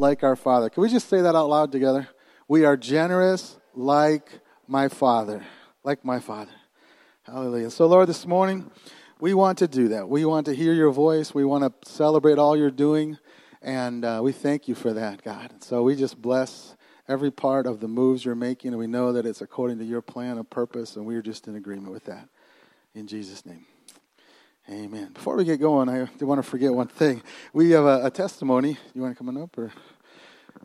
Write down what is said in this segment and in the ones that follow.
like our Father. Can we just say that out loud together? We are generous like my Father. Like my Father. Hallelujah. So, Lord, this morning, we want to do that. We want to hear your voice. We want to celebrate all you're doing. And uh, we thank you for that, God. So we just bless every part of the moves you're making, and we know that it's according to your plan and purpose, and we're just in agreement with that. In Jesus' name. Amen. Before we get going, I do want to forget one thing. We have a, a testimony. You want to come on up? or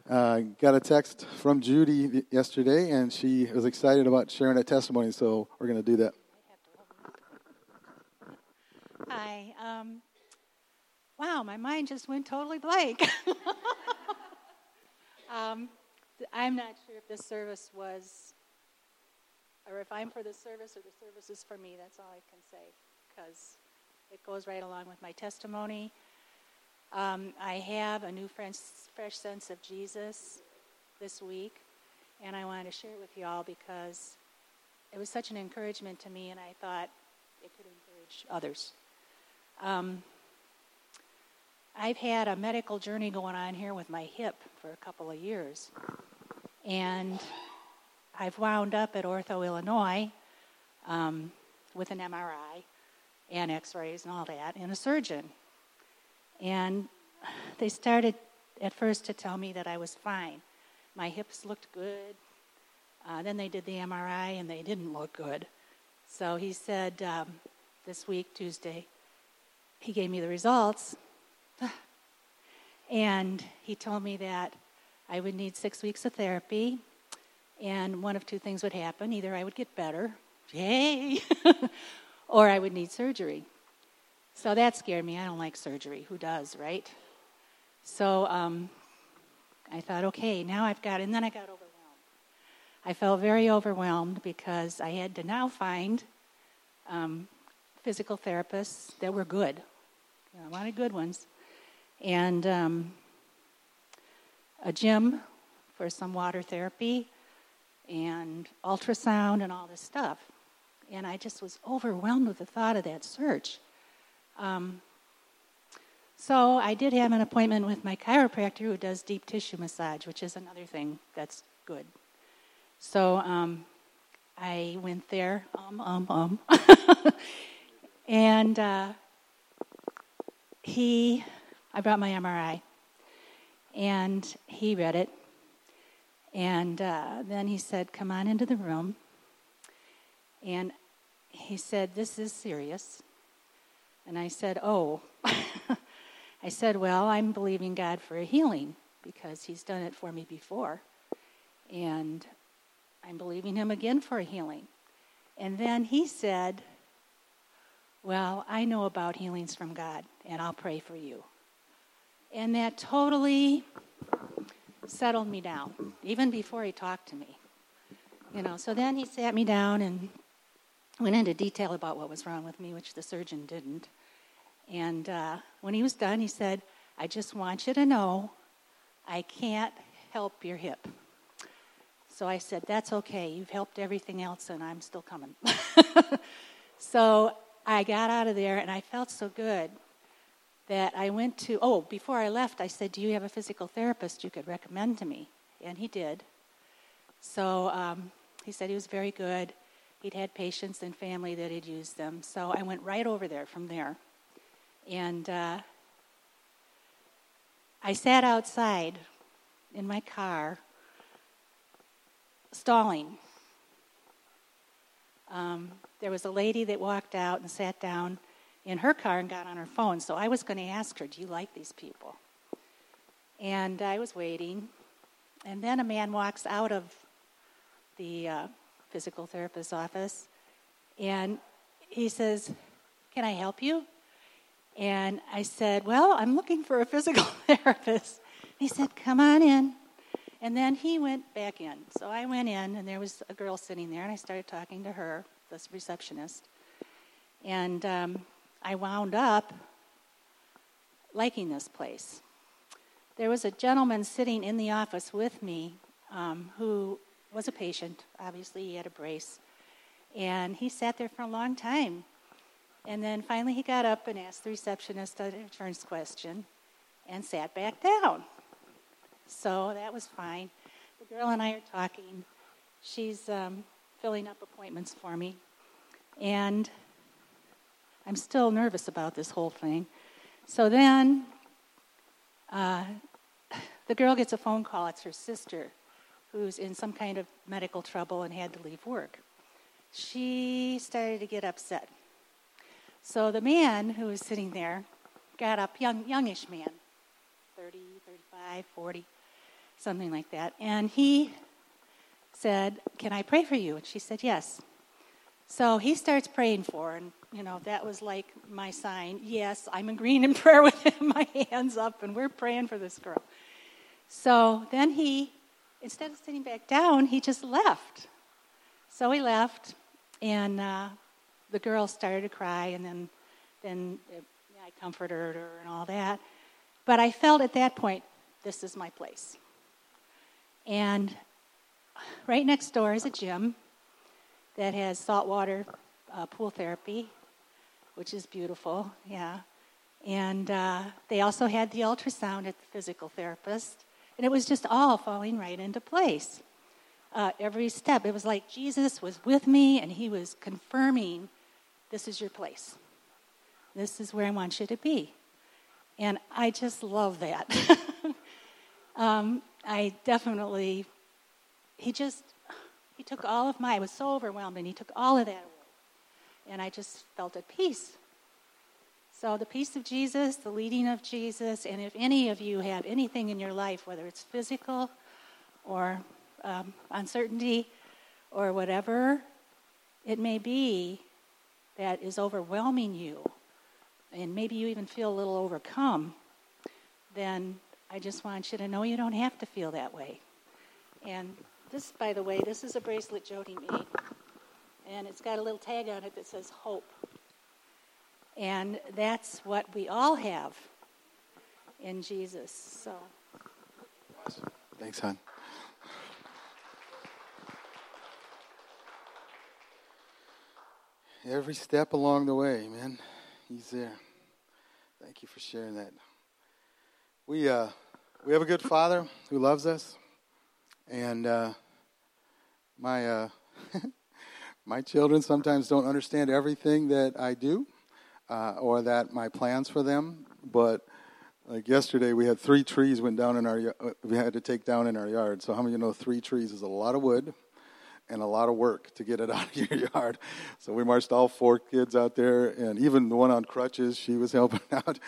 uh, Got a text from Judy yesterday, and she was excited about sharing that testimony, so we're going to do that. Hi. Um, wow, my mind just went totally blank. um, I'm not sure if this service was, or if I'm for this service or the service is for me. That's all I can say, because it goes right along with my testimony. Um, I have a new fresh, fresh sense of Jesus this week, and I wanted to share it with you all because it was such an encouragement to me, and I thought it could encourage others. Um, I've had a medical journey going on here with my hip for a couple of years. And I've wound up at Ortho, Illinois um, with an MRI and x rays and all that, and a surgeon. And they started at first to tell me that I was fine. My hips looked good. Uh, then they did the MRI and they didn't look good. So he said um, this week, Tuesday, he gave me the results and he told me that I would need six weeks of therapy, and one of two things would happen either I would get better, yay, or I would need surgery. So that scared me. I don't like surgery. Who does, right? So um, I thought, okay, now I've got, and then I got overwhelmed. I felt very overwhelmed because I had to now find um, physical therapists that were good. I wanted good ones and um, a gym for some water therapy and ultrasound and all this stuff. And I just was overwhelmed with the thought of that search. Um, so I did have an appointment with my chiropractor who does deep tissue massage, which is another thing that's good. So um, I went there, um, um, um. and uh, he I brought my MRI. And he read it. And uh, then he said, Come on into the room. And he said, This is serious. And I said, Oh. I said, Well, I'm believing God for a healing because he's done it for me before. And I'm believing him again for a healing. And then he said, Well, I know about healings from God, and I'll pray for you. And that totally settled me down, even before he talked to me. You know, so then he sat me down and went into detail about what was wrong with me, which the surgeon didn't. And uh, when he was done, he said, I just want you to know I can't help your hip. So I said, That's okay. You've helped everything else, and I'm still coming. so I got out of there, and I felt so good that I went to, oh, before I left, I said, Do you have a physical therapist you could recommend to me? And he did. So um, he said he was very good. He'd had patients and family that had used them. So I went right over there from there. And uh, I sat outside in my car, stalling. Um, there was a lady that walked out and sat down in her car and got on her phone. So I was going to ask her, Do you like these people? And I was waiting. And then a man walks out of the uh, physical therapist's office and he says, Can I help you? And I said, Well, I'm looking for a physical therapist. He said, Come on in. And then he went back in. So I went in, and there was a girl sitting there, and I started talking to her, the receptionist. And um, I wound up liking this place. There was a gentleman sitting in the office with me um, who was a patient. Obviously, he had a brace. And he sat there for a long time. And then finally, he got up and asked the receptionist a first question and sat back down. So that was fine. The girl and I are talking. She's um, filling up appointments for me. And I'm still nervous about this whole thing. So then uh, the girl gets a phone call. It's her sister who's in some kind of medical trouble and had to leave work. She started to get upset. So the man who was sitting there got up, young, youngish man, 30, 35, 40, something like that. And he said, Can I pray for you? And she said, Yes. So he starts praying for her, and you know, that was like my sign. Yes, I'm agreeing in prayer with him, my hands up, and we're praying for this girl. So then he, instead of sitting back down, he just left. So he left, and uh, the girl started to cry, and then, then it, I comforted her and all that. But I felt at that point, this is my place. And right next door is a gym that has saltwater uh, pool therapy, which is beautiful, yeah. And uh, they also had the ultrasound at the physical therapist, and it was just all falling right into place. Uh, every step, it was like Jesus was with me, and he was confirming, "This is your place. This is where I want you to be." And I just love that. um, I definitely, he just he took all of my, I was so overwhelmed, and he took all of that away. And I just felt at peace. So, the peace of Jesus, the leading of Jesus, and if any of you have anything in your life, whether it's physical or um, uncertainty or whatever it may be that is overwhelming you, and maybe you even feel a little overcome, then I just want you to know you don't have to feel that way. And this, by the way, this is a bracelet Jody made, and it's got a little tag on it that says hope. And that's what we all have in Jesus. So. Awesome. Thanks, hon. Every step along the way, man, he's there. Thank you for sharing that. We uh, we have a good Father who loves us, and uh, my uh, my children sometimes don't understand everything that I do uh, or that my plans for them. But like yesterday, we had three trees went down in our uh, we had to take down in our yard. So how many of you know three trees is a lot of wood and a lot of work to get it out of your yard? So we marched all four kids out there, and even the one on crutches, she was helping out.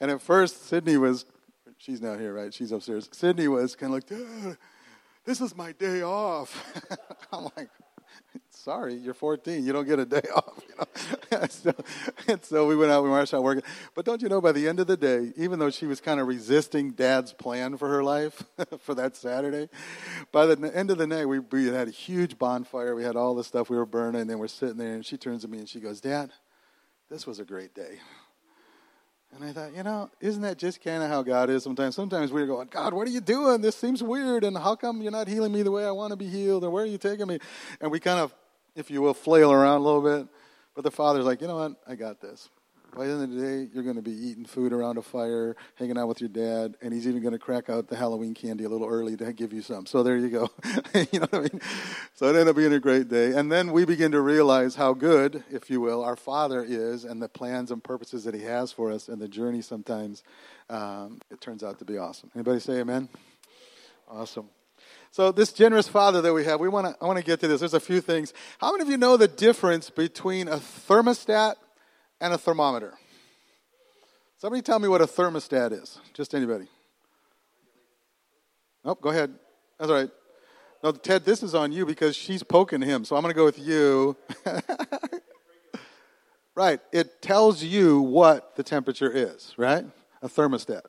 And at first, Sydney was she's not here, right? She's upstairs. Sydney was kind of like. This is my day off. I'm like, sorry, you're 14. You don't get a day off. You know? so, and so we went out, we marched out working. But don't you know, by the end of the day, even though she was kind of resisting dad's plan for her life for that Saturday, by the end of the night, we, we had a huge bonfire. We had all the stuff we were burning, and we're sitting there, and she turns to me and she goes, Dad, this was a great day. And I thought, you know, isn't that just kind of how God is sometimes? Sometimes we're going, God, what are you doing? This seems weird. And how come you're not healing me the way I want to be healed? And where are you taking me? And we kind of, if you will, flail around a little bit. But the Father's like, you know what? I got this. By the end of the day, you're going to be eating food around a fire, hanging out with your dad, and he's even going to crack out the Halloween candy a little early to give you some. So there you go. you know what I mean? So it ended up being a great day. And then we begin to realize how good, if you will, our Father is and the plans and purposes that he has for us and the journey sometimes, um, it turns out to be awesome. Anybody say amen? Awesome. So this generous father that we have, we want to I want to get to this. There's a few things. How many of you know the difference between a thermostat and a thermometer. Somebody tell me what a thermostat is. Just anybody. Nope, go ahead. That's all right. No, Ted, this is on you because she's poking him. So I'm going to go with you. right. It tells you what the temperature is, right? A thermostat.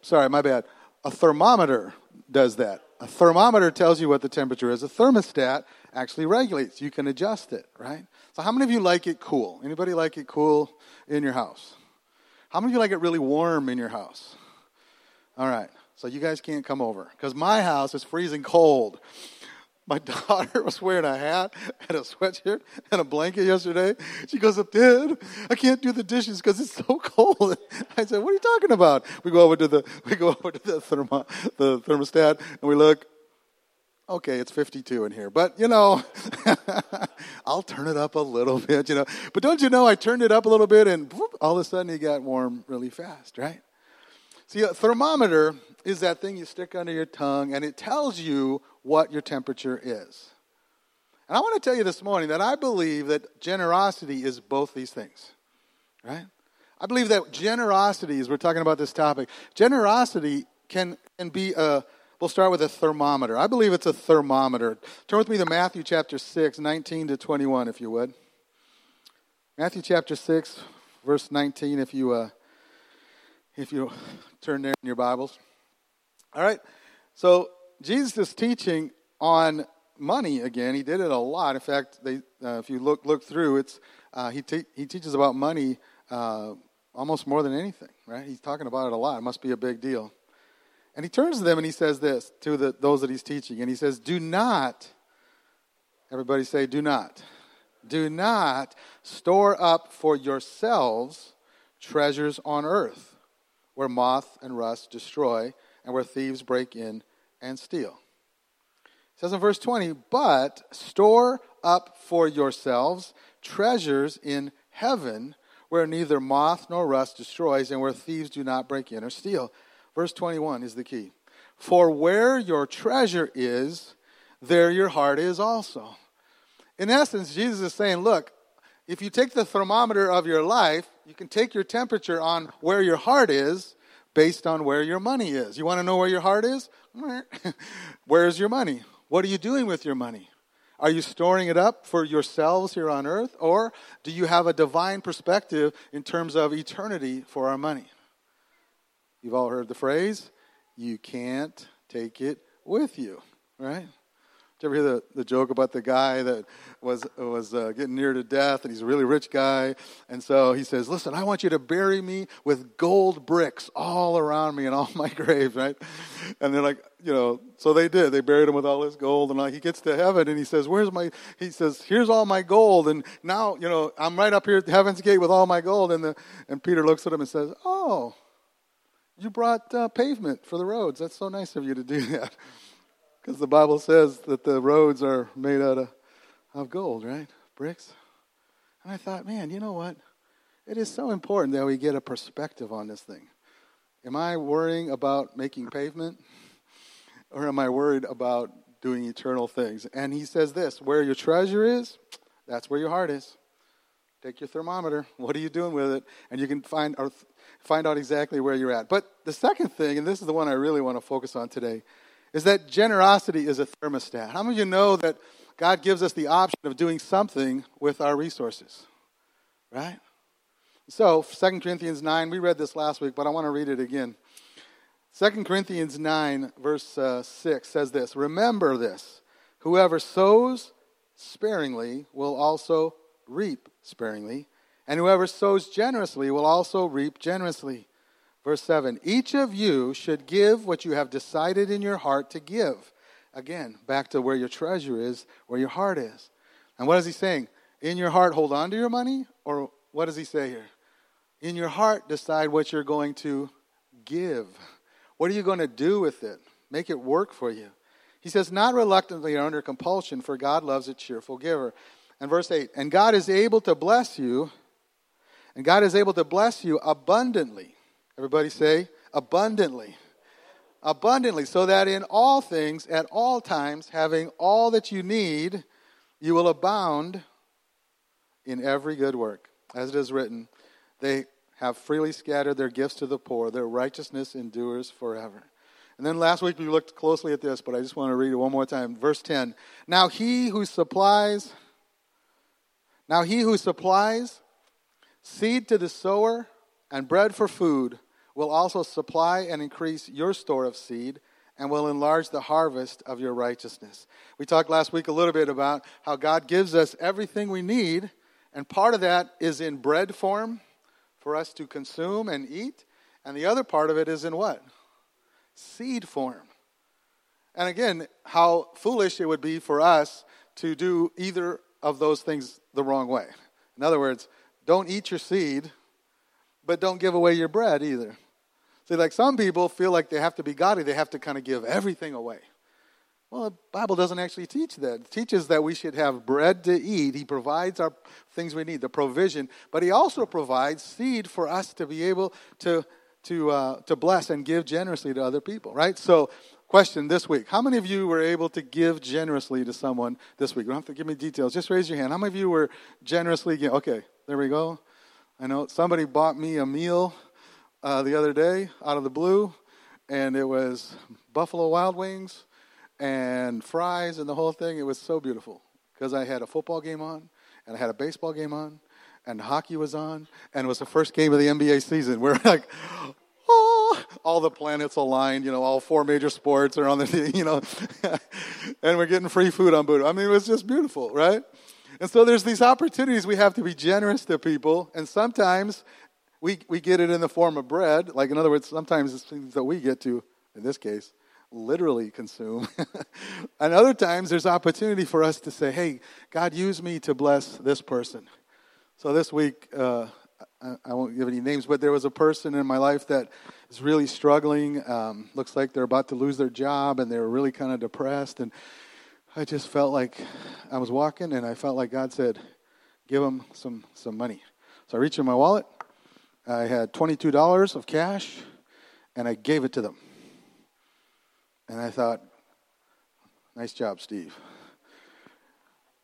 Sorry, my bad. A thermometer does that. A thermometer tells you what the temperature is. A thermostat actually regulates. You can adjust it, right? So how many of you like it cool? Anybody like it cool in your house? How many of you like it really warm in your house? All right. So you guys can't come over because my house is freezing cold. My daughter was wearing a hat and a sweatshirt and a blanket yesterday. She goes up, Dad, I can't do the dishes because it's so cold. I said, What are you talking about? We go over to the we go over to the thermo, the thermostat and we look. Okay, it's 52 in here, but you know, I'll turn it up a little bit, you know. But don't you know, I turned it up a little bit and whoop, all of a sudden it got warm really fast, right? See, a thermometer is that thing you stick under your tongue and it tells you what your temperature is. And I want to tell you this morning that I believe that generosity is both these things, right? I believe that generosity, as we're talking about this topic, generosity can, can be a, we'll start with a thermometer. I believe it's a thermometer. Turn with me to Matthew chapter 6, 19 to 21, if you would. Matthew chapter 6, verse 19, if you, uh, if you turn there in your Bibles. All right. So Jesus is teaching on money again. He did it a lot. In fact, they, uh, if you look look through, it's uh, he te- he teaches about money uh, almost more than anything. Right? He's talking about it a lot. It must be a big deal. And he turns to them and he says this to the, those that he's teaching, and he says, "Do not." Everybody say, "Do not." Do not store up for yourselves treasures on earth, where moth and rust destroy, and where thieves break in and steal. It says in verse 20, but store up for yourselves treasures in heaven where neither moth nor rust destroys and where thieves do not break in or steal. Verse 21 is the key. For where your treasure is, there your heart is also. In essence, Jesus is saying, look, if you take the thermometer of your life, you can take your temperature on where your heart is based on where your money is. You want to know where your heart is? Where's your money? What are you doing with your money? Are you storing it up for yourselves here on earth? Or do you have a divine perspective in terms of eternity for our money? You've all heard the phrase, you can't take it with you, right? Did you ever hear the, the joke about the guy that was, was uh, getting near to death and he's a really rich guy? And so he says, Listen, I want you to bury me with gold bricks all around me and all my graves, right? And they're like, you know, so they did. They buried him with all his gold. And all. he gets to heaven and he says, Where's my, he says, Here's all my gold. And now, you know, I'm right up here at heaven's gate with all my gold. And, the, and Peter looks at him and says, Oh, you brought uh, pavement for the roads. That's so nice of you to do that. Because the Bible says that the roads are made out of, of gold, right? Bricks. And I thought, man, you know what? It is so important that we get a perspective on this thing. Am I worrying about making pavement? Or am I worried about doing eternal things? And he says this where your treasure is, that's where your heart is. Take your thermometer. What are you doing with it? And you can find, find out exactly where you're at. But the second thing, and this is the one I really want to focus on today, is that generosity is a thermostat. How many of you know that God gives us the option of doing something with our resources? Right? So, 2 Corinthians 9, we read this last week, but I want to read it again. 2 Corinthians 9, verse uh, 6 says this Remember this whoever sows sparingly will also reap sparingly, and whoever sows generously will also reap generously. Verse 7 Each of you should give what you have decided in your heart to give. Again, back to where your treasure is, where your heart is. And what is he saying? In your heart, hold on to your money? Or what does he say here? In your heart, decide what you're going to give. What are you going to do with it? Make it work for you. He says, not reluctantly or under compulsion, for God loves a cheerful giver. And verse 8, and God is able to bless you, and God is able to bless you abundantly Everybody say, abundantly. Abundantly, so that in all things, at all times, having all that you need, you will abound in every good work. As it is written, they have freely scattered their gifts to the poor, their righteousness endures forever. And then last week we looked closely at this, but I just want to read it one more time. Verse 10. Now he who supplies, now he who supplies seed to the sower and bread for food will also supply and increase your store of seed and will enlarge the harvest of your righteousness. We talked last week a little bit about how God gives us everything we need, and part of that is in bread form for us to consume and eat, and the other part of it is in what? Seed form. And again, how foolish it would be for us to do either of those things the wrong way. In other words, don't eat your seed, but don't give away your bread either. See, like some people feel like they have to be godly, they have to kind of give everything away. Well, the Bible doesn't actually teach that. It teaches that we should have bread to eat. He provides our things we need, the provision, but He also provides seed for us to be able to to uh, to bless and give generously to other people. Right. So, question this week: How many of you were able to give generously to someone this week? You don't have to give me details. Just raise your hand. How many of you were generously? Give? Okay, there we go. I know somebody bought me a meal uh, the other day out of the blue, and it was Buffalo Wild Wings and fries and the whole thing. It was so beautiful because I had a football game on and I had a baseball game on and hockey was on and it was the first game of the NBA season. We're like, oh, all the planets aligned, you know, all four major sports are on the, you know, and we're getting free food on Buddha. I mean, it was just beautiful, right? And so there's these opportunities we have to be generous to people, and sometimes we, we get it in the form of bread. Like, in other words, sometimes it's things that we get to, in this case, literally consume. and other times there's opportunity for us to say, hey, God, use me to bless this person. So this week, uh, I, I, won't give any names, but there was a person in my life that is really struggling. Um, looks like they're about to lose their job and they're really kind of depressed. And I just felt like I was walking and I felt like God said, give them some, some money. So I reached in my wallet. I had $22 of cash and I gave it to them. And I thought, nice job, Steve.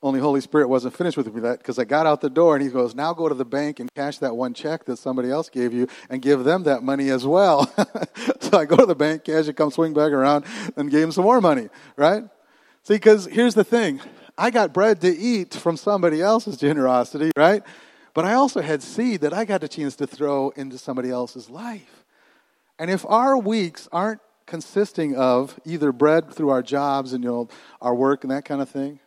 Only Holy Spirit wasn't finished with me that because I got out the door and he goes, now go to the bank and cash that one check that somebody else gave you and give them that money as well. so I go to the bank, cash it, come swing back around, and gave him some more money, right? See, because here's the thing. I got bread to eat from somebody else's generosity, right? But I also had seed that I got a chance to throw into somebody else's life. And if our weeks aren't consisting of either bread through our jobs and you know our work and that kind of thing,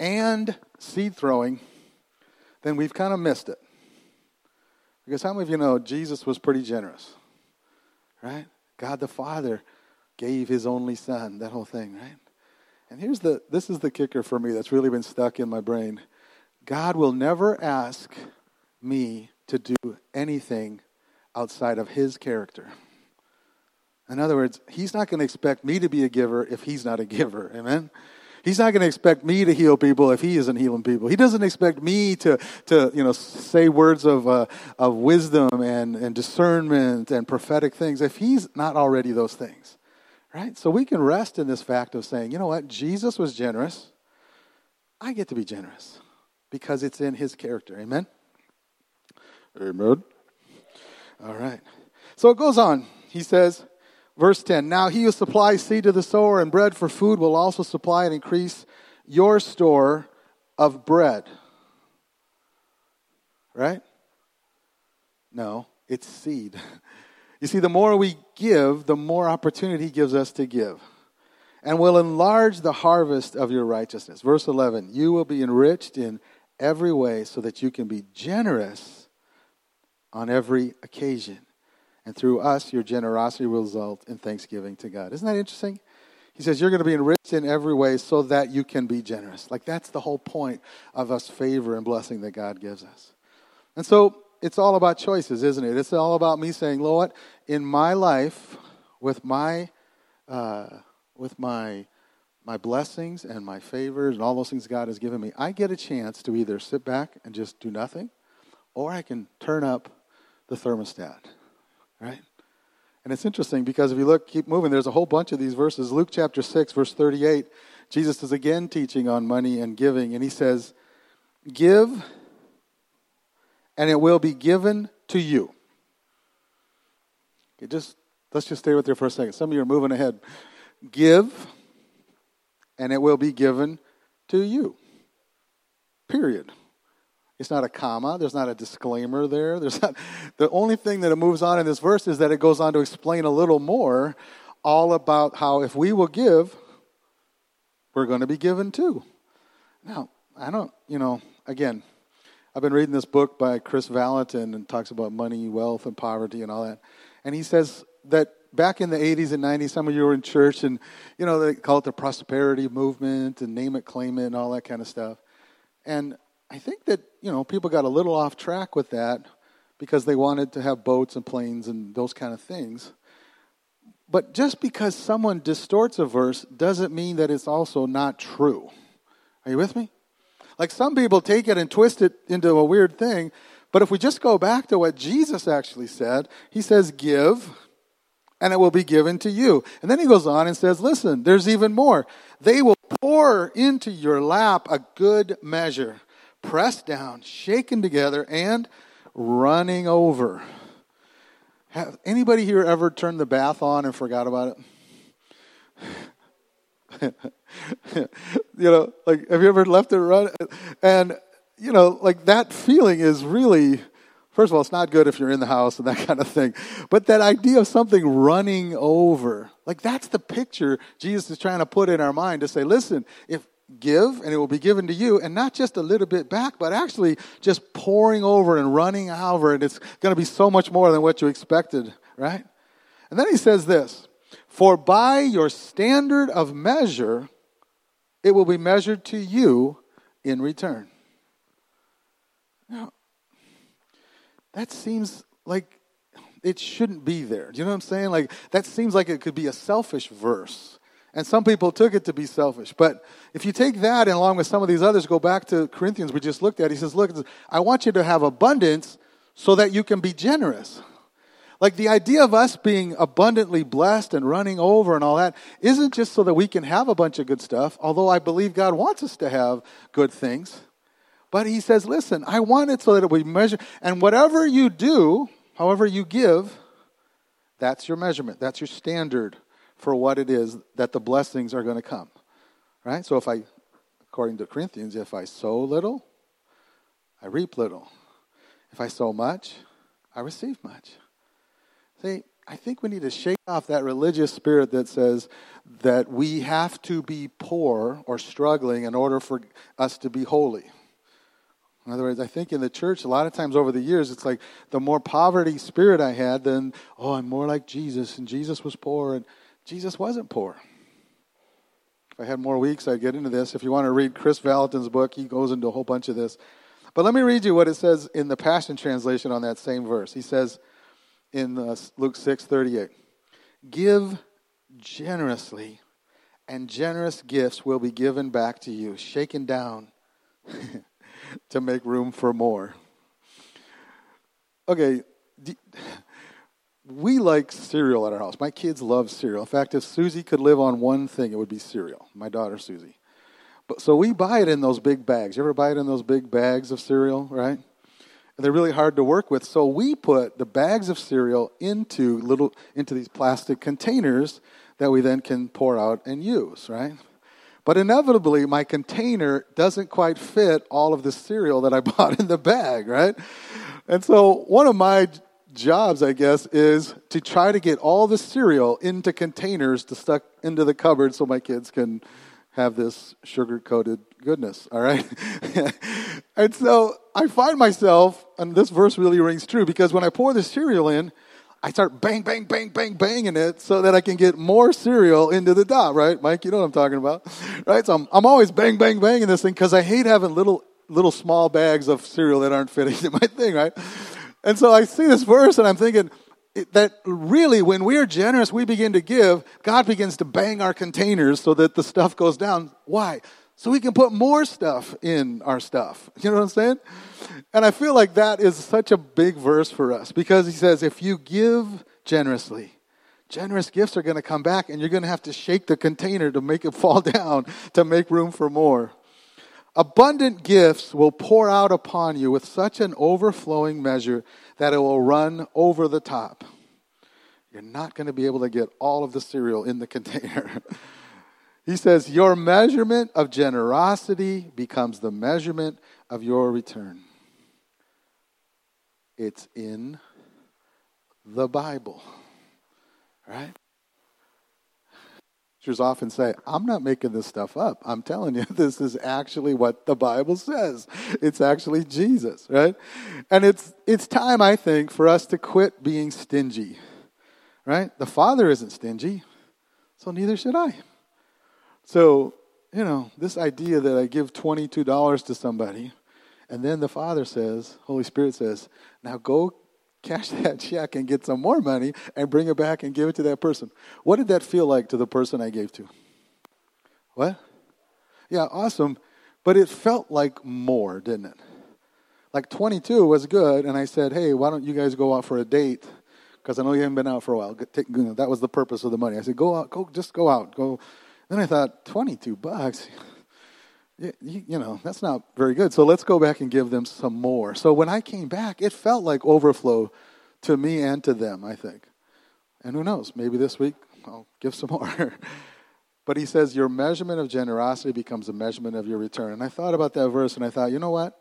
and seed throwing, then we've kind of missed it. Because how many of you know Jesus was pretty generous? Right? God the Father gave his only son, that whole thing, right? And here's the this is the kicker for me that's really been stuck in my brain. God will never ask me to do anything outside of his character. In other words, he's not going to expect me to be a giver if he's not a giver. Amen? He's not going to expect me to heal people if he isn't healing people. He doesn't expect me to, to you know, say words of, uh, of wisdom and, and discernment and prophetic things if he's not already those things. Right? So we can rest in this fact of saying, you know what? Jesus was generous. I get to be generous because it's in his character. Amen? Amen. All right. So it goes on. He says, Verse 10 Now he who supplies seed to the sower and bread for food will also supply and increase your store of bread. Right? No, it's seed. You see, the more we give, the more opportunity he gives us to give. And will enlarge the harvest of your righteousness. Verse 11 You will be enriched in every way so that you can be generous on every occasion. And through us, your generosity will result in thanksgiving to God. Isn't that interesting? He says, You're going to be enriched in every way so that you can be generous. Like, that's the whole point of us favor and blessing that God gives us. And so, it's all about choices, isn't it? It's all about me saying, Lord, in my life, with my, uh, with my, my blessings and my favors and all those things God has given me, I get a chance to either sit back and just do nothing, or I can turn up the thermostat right? And it's interesting because if you look, keep moving, there's a whole bunch of these verses. Luke chapter 6, verse 38, Jesus is again teaching on money and giving, and he says, Give, and it will be given to you. Okay, just let's just stay with there for a second. Some of you are moving ahead. Give, and it will be given to you. Period. It's not a comma. There's not a disclaimer there. There's not, the only thing that it moves on in this verse is that it goes on to explain a little more all about how if we will give, we're going to be given too. Now, I don't, you know, again, I've been reading this book by Chris Vallotton and talks about money, wealth, and poverty and all that. And he says that back in the 80s and 90s, some of you were in church and, you know, they call it the prosperity movement and name it, claim it, and all that kind of stuff. And I think that, you know, people got a little off track with that because they wanted to have boats and planes and those kind of things. But just because someone distorts a verse doesn't mean that it's also not true. Are you with me? Like some people take it and twist it into a weird thing. But if we just go back to what Jesus actually said, he says, Give, and it will be given to you. And then he goes on and says, Listen, there's even more. They will pour into your lap a good measure, pressed down, shaken together, and running over. Have anybody here ever turned the bath on and forgot about it? you know, like, have you ever left it run? And, you know, like that feeling is really, first of all, it's not good if you're in the house and that kind of thing. But that idea of something running over, like that's the picture Jesus is trying to put in our mind to say, listen, if give and it will be given to you and not just a little bit back but actually just pouring over and running over and it's going to be so much more than what you expected right and then he says this for by your standard of measure, it will be measured to you in return. Now, that seems like it shouldn't be there. Do you know what I'm saying? Like, that seems like it could be a selfish verse. And some people took it to be selfish. But if you take that and along with some of these others, go back to Corinthians we just looked at, he says, Look, I want you to have abundance so that you can be generous. Like the idea of us being abundantly blessed and running over and all that isn't just so that we can have a bunch of good stuff, although I believe God wants us to have good things. But He says, listen, I want it so that we measure, and whatever you do, however you give, that's your measurement, that's your standard for what it is that the blessings are going to come. Right? So if I, according to Corinthians, if I sow little, I reap little. If I sow much, I receive much. See, I think we need to shake off that religious spirit that says that we have to be poor or struggling in order for us to be holy. In other words, I think in the church, a lot of times over the years, it's like the more poverty spirit I had, then, oh, I'm more like Jesus, and Jesus was poor, and Jesus wasn't poor. If I had more weeks, I'd get into this. If you want to read Chris Vallotton's book, he goes into a whole bunch of this. But let me read you what it says in the Passion Translation on that same verse. He says, in uh, Luke 6 38. Give generously, and generous gifts will be given back to you, shaken down to make room for more. Okay, we like cereal at our house. My kids love cereal. In fact, if Susie could live on one thing, it would be cereal. My daughter, Susie. But, so we buy it in those big bags. You ever buy it in those big bags of cereal, right? They're really hard to work with. So we put the bags of cereal into little into these plastic containers that we then can pour out and use, right? But inevitably, my container doesn't quite fit all of the cereal that I bought in the bag, right? And so one of my jobs, I guess, is to try to get all the cereal into containers to stuck into the cupboard so my kids can have this sugar coated goodness, all right? and so I find myself, and this verse really rings true because when I pour the cereal in, I start bang, bang, bang, bang, banging it so that I can get more cereal into the top, right? Mike, you know what I'm talking about, right? So I'm, I'm always bang, bang, banging this thing because I hate having little, little small bags of cereal that aren't fitting in my thing, right? And so I see this verse and I'm thinking, that really, when we are generous, we begin to give, God begins to bang our containers so that the stuff goes down. Why? So we can put more stuff in our stuff. You know what I'm saying? And I feel like that is such a big verse for us because he says, if you give generously, generous gifts are going to come back and you're going to have to shake the container to make it fall down to make room for more. Abundant gifts will pour out upon you with such an overflowing measure that it will run over the top. You're not going to be able to get all of the cereal in the container. He says, Your measurement of generosity becomes the measurement of your return. It's in the Bible, right? Teachers often say, I'm not making this stuff up. I'm telling you, this is actually what the Bible says. It's actually Jesus, right? And it's, it's time, I think, for us to quit being stingy. right? The Father isn't stingy, so neither should I. So, you know, this idea that I give $22 to somebody, and then the Father says, Holy Spirit says, now go cash that check and get some more money and bring it back and give it to that person. What did that feel like to the person I gave to? What? Yeah, awesome. But it felt like more, didn't it? Like 22 was good, and I said, hey, why don't you guys go out for a date? Because I know you haven't been out for a while. That was the purpose of the money. I said, go out, go, just go out, go. Then I thought, 22 bucks? You, you, know, that's not very good. So let's go back and give them some more. So when I came back, it felt like overflow to me and to them, I think. And who knows, maybe this week I'll give some more. but he says, Your measurement of generosity becomes a measurement of your return. And I thought about that verse and I thought, you know what?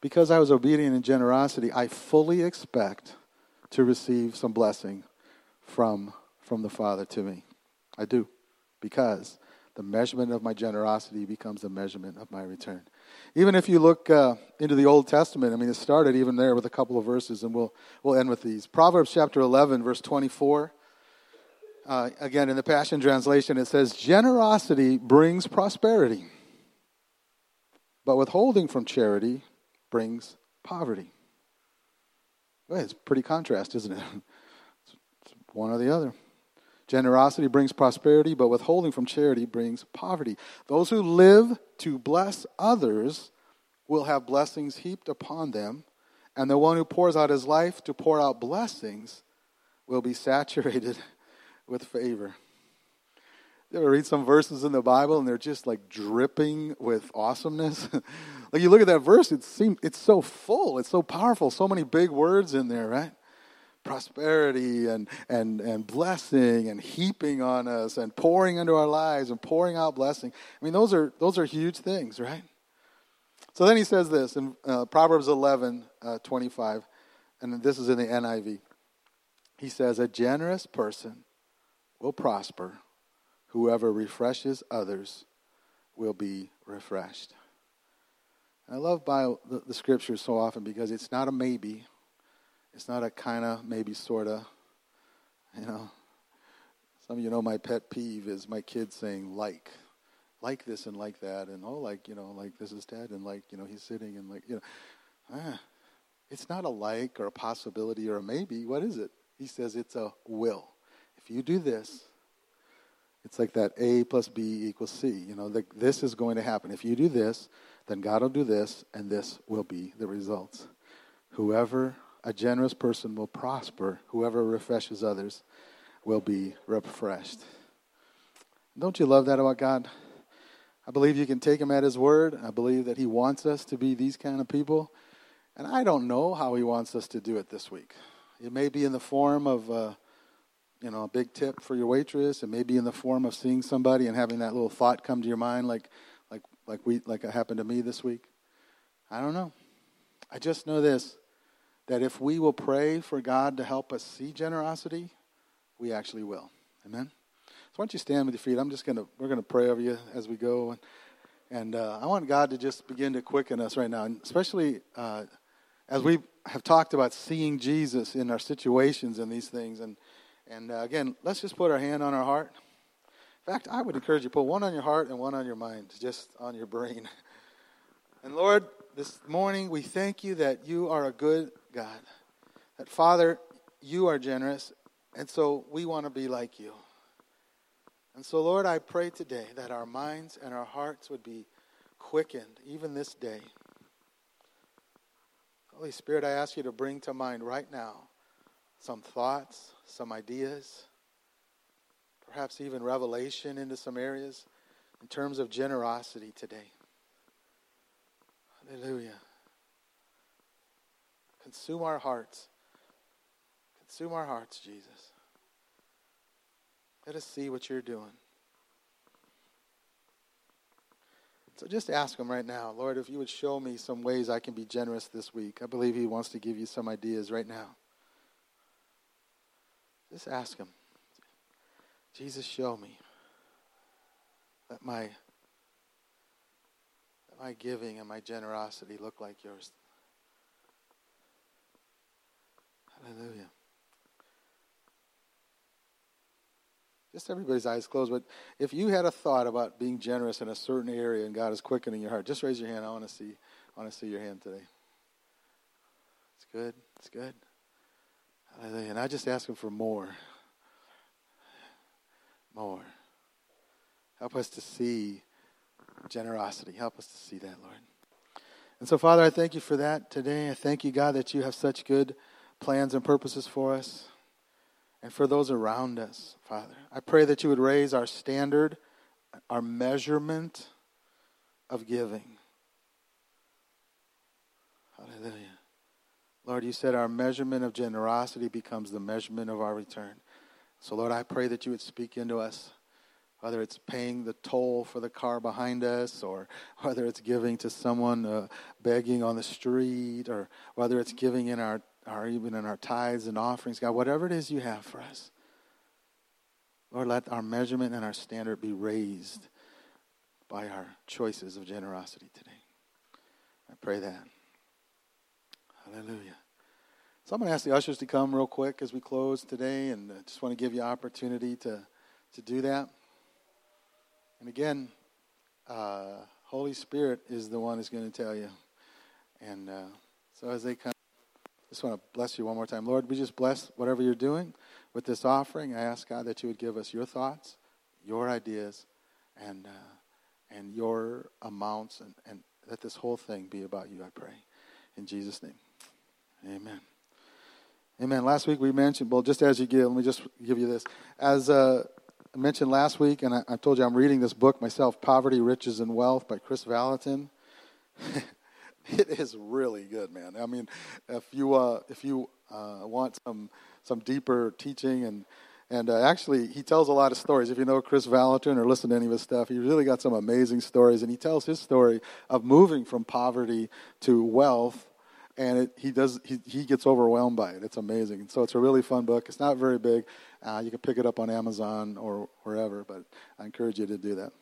Because I was obedient in generosity, I fully expect to receive some blessing from, from the Father to me. I do. Because the measurement of my generosity becomes the measurement of my return. Even if you look uh, into the Old Testament, I mean, it started even there with a couple of verses, and we'll, we'll end with these. Proverbs chapter 11, verse 24. Uh, again, in the Passion Translation, it says, Generosity brings prosperity, but withholding from charity brings poverty. Well, it's pretty contrast, isn't it? It's one or the other. Generosity brings prosperity, but withholding from charity brings poverty. Those who live to bless others will have blessings heaped upon them, and the one who pours out his life to pour out blessings will be saturated with favor. You ever read some verses in the Bible and they're just like dripping with awesomeness? like you look at that verse, it seems it's so full, it's so powerful, so many big words in there, right? Prosperity and, and, and blessing and heaping on us and pouring into our lives and pouring out blessing. I mean, those are, those are huge things, right? So then he says this in uh, Proverbs 11 uh, 25, and this is in the NIV. He says, A generous person will prosper, whoever refreshes others will be refreshed. I love Bible, the, the scriptures so often because it's not a maybe, it's not a kind of, maybe sort of. You know, some of you know my pet peeve is my kids saying like, like this and like that, and oh, like you know, like this is Dad, and like you know, he's sitting and like you know, ah, it's not a like or a possibility or a maybe. What is it? He says it's a will. If you do this, it's like that A plus B equals C. You know, the, this is going to happen. If you do this, then God will do this, and this will be the results. Whoever a generous person will prosper. Whoever refreshes others will be refreshed. Don't you love that about God? I believe you can take him at his word. I believe that he wants us to be these kind of people. And I don't know how he wants us to do it this week. It may be in the form of, uh, you know, a big tip for your waitress. It may be in the form of seeing somebody and having that little thought come to your mind, like, like, like we, like it happened to me this week. I don't know. I just know this: that if we will pray for God to help us see generosity, we actually will. Amen. So why don't you stand with your feet? I'm just gonna we're gonna pray over you as we go, and, and uh, I want God to just begin to quicken us right now, and especially uh, as we have talked about seeing Jesus in our situations and these things. And and uh, again, let's just put our hand on our heart. In fact, I would encourage you put one on your heart and one on your mind, just on your brain. And Lord, this morning we thank you that you are a good God. That, Father, you are generous, and so we want to be like you. And so, Lord, I pray today that our minds and our hearts would be quickened, even this day. Holy Spirit, I ask you to bring to mind right now some thoughts, some ideas, perhaps even revelation into some areas in terms of generosity today. Hallelujah. Consume our hearts. Consume our hearts, Jesus. Let us see what you're doing. So just ask him right now, Lord, if you would show me some ways I can be generous this week. I believe he wants to give you some ideas right now. Just ask him. Jesus, show me. Let my let my giving and my generosity look like yours. Hallelujah. just everybody's eyes closed, but if you had a thought about being generous in a certain area and God is quickening your heart, just raise your hand. I want to see, I want to see your hand today. It's good. It's good. Hallelujah. And I just ask Him for more. More. Help us to see generosity. Help us to see that, Lord. And so, Father, I thank you for that today. I thank you, God, that you have such good plans and purposes for us and for those around us, Father. I pray that you would raise our standard, our measurement of giving. Hallelujah. Lord, you said our measurement of generosity becomes the measurement of our return. So, Lord, I pray that you would speak into us, whether it's paying the toll for the car behind us, or whether it's giving to someone uh, begging on the street, or whether it's giving in our, our even in our tithes and offerings, God, whatever it is you have for us. Lord, let our measurement and our standard be raised by our choices of generosity today. I pray that. Hallelujah. So I'm going to ask the ushers to come real quick as we close today, and I just want to give you opportunity to, to do that. And again, uh, Holy Spirit is the one who's going to tell you. And uh, so as they come, just want to bless you one more time. Lord, we just bless whatever you're doing with this offering. I ask God that you would give us your thoughts, your ideas, and, uh, and your amounts, and, and let this whole thing be about you, I pray. In Jesus' name. Amen. Amen. Last week we mentioned, well, just as you give, let me just give you this. As uh, I mentioned last week, and I, I, told you I'm reading this book myself, Poverty, Riches, and Wealth by Chris Vallotton. it is really good, man. I mean, if you uh, if you uh, want some some deeper teaching and and uh, actually, he tells a lot of stories. If you know Chris Vallotton or listen to any of his stuff, he really got some amazing stories. And he tells his story of moving from poverty to wealth and it, he does he, he gets overwhelmed by it. It's amazing. And So it's a really fun book. It's not very big. Uh, you can pick it up on Amazon or wherever, but I encourage you to do that.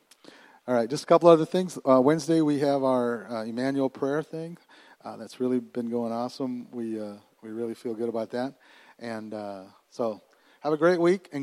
All right, just a couple other things. Uh, Wednesday we have our uh, Emmanuel prayer thing. Uh, that's really been going awesome. We uh, we really feel good about that, and uh, so have a great week and.